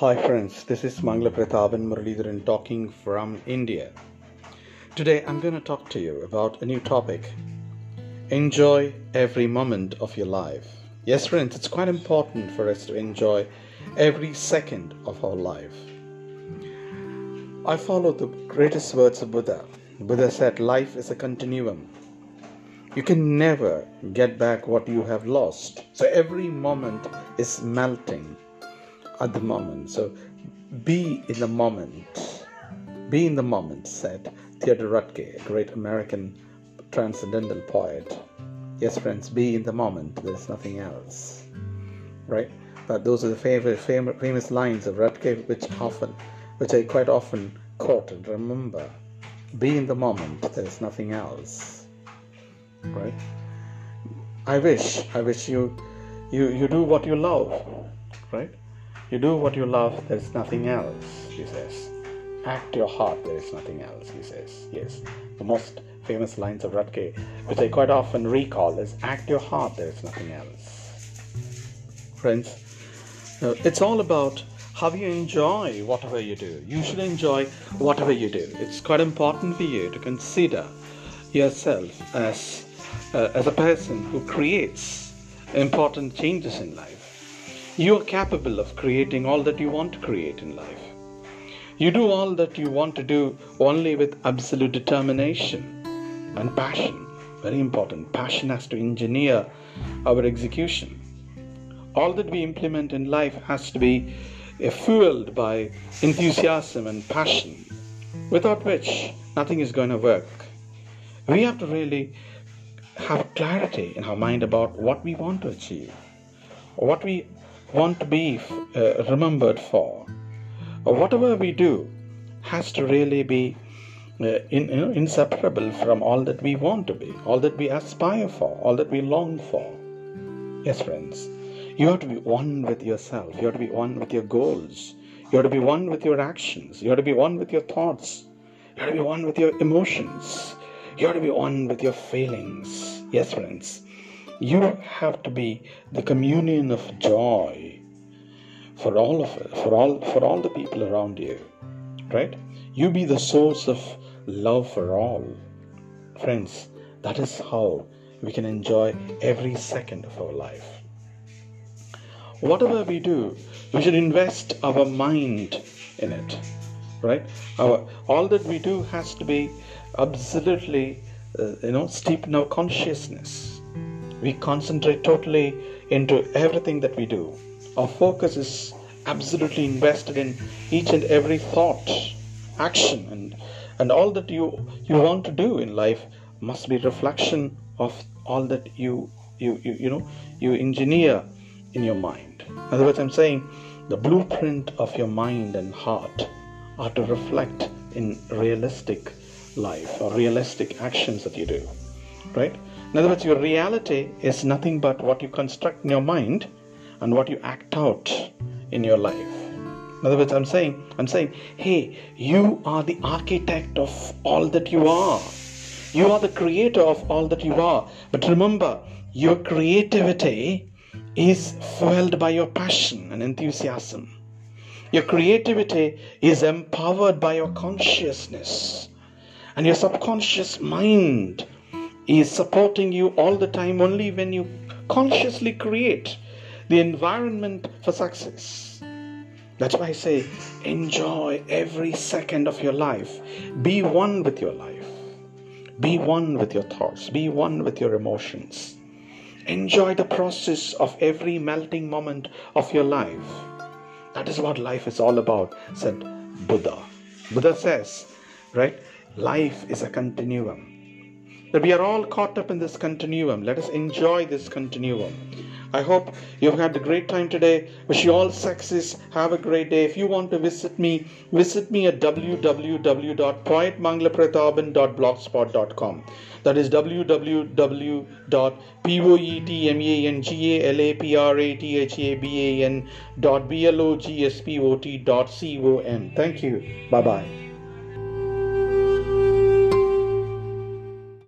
Hi friends, this is Mangla Prathaban Muralidharan talking from India. Today I'm going to talk to you about a new topic. Enjoy every moment of your life. Yes friends, it's quite important for us to enjoy every second of our life. I follow the greatest words of Buddha. Buddha said life is a continuum. You can never get back what you have lost. So every moment is melting at the moment. So be in the moment. Be in the moment, said Theodore Roethke, a great American transcendental poet. Yes, friends, be in the moment. There's nothing else. Right? But those are the favorite, famous, famous lines of Roethke, which often, which I quite often quote and remember. Be in the moment. There's nothing else. Right? I wish, I wish you, you, you do what you love. Right? You do what you love, there is nothing else, he says. Act your heart, there is nothing else, he says. Yes, the most famous lines of Roethke, which I quite often recall, is Act your heart, there is nothing else. Friends, uh, it's all about how you enjoy whatever you do. You should enjoy whatever you do. It's quite important for you to consider yourself as, uh, as a person who creates important changes in life you are capable of creating all that you want to create in life. You do all that you want to do only with absolute determination and passion. Very important. Passion has to engineer our execution. All that we implement in life has to be eh, fueled by enthusiasm and passion, without which nothing is going to work. We have to really have clarity in our mind about what we want to achieve, what we want to be uh, remembered for. Uh, whatever we do has to really be uh, in, you know, inseparable from all that we want to be, all that we aspire for, all that we long for. Yes, friends, you have to be one with yourself. You have to be one with your goals. You have to be one with your actions. You have to be one with your thoughts. You have to be one with your emotions. You have to be one with your feelings. Yes, friends you have to be the communion of joy for all of for all for all the people around you. Right? You be the source of love for all. Friends, that is how we can enjoy every second of our life. Whatever we do, we should invest our mind in it. Right? Our all that we do has to be absolutely uh, you know steeped in our consciousness we concentrate totally into everything that we do. Our focus is absolutely invested in each and every thought, action, and and all that you you want to do in life must be reflection of all that you you you, you know you engineer in your mind. In other words, I'm saying the blueprint of your mind and heart are to reflect in realistic life or realistic actions that you do. Right? In other words, your reality is nothing but what you construct in your mind and what you act out in your life. In other words, I'm saying, I'm saying, hey, you are the architect of all that you are. You are the creator of all that you are. But remember, your creativity is fueled by your passion and enthusiasm. Your creativity is empowered by your consciousness. And your subconscious mind is supporting you all the time only when you consciously create the environment for success. That's why I say enjoy every second of your life. Be one with your life. Be one with your thoughts. Be one with your emotions. Enjoy the process of every melting moment of your life. That is what life is all about, said Buddha. Buddha says, right? Life is a continuum that we are all caught up in this continuum. Let us enjoy this continuum. I hope you've had a great time today. Wish you all success. Have a great day. If you want to visit me, visit me at www.poetmanglaprathaban.blogspot.com. That is www.poetmanglaprathaban.blogspot.com. Thank you. Bye bye.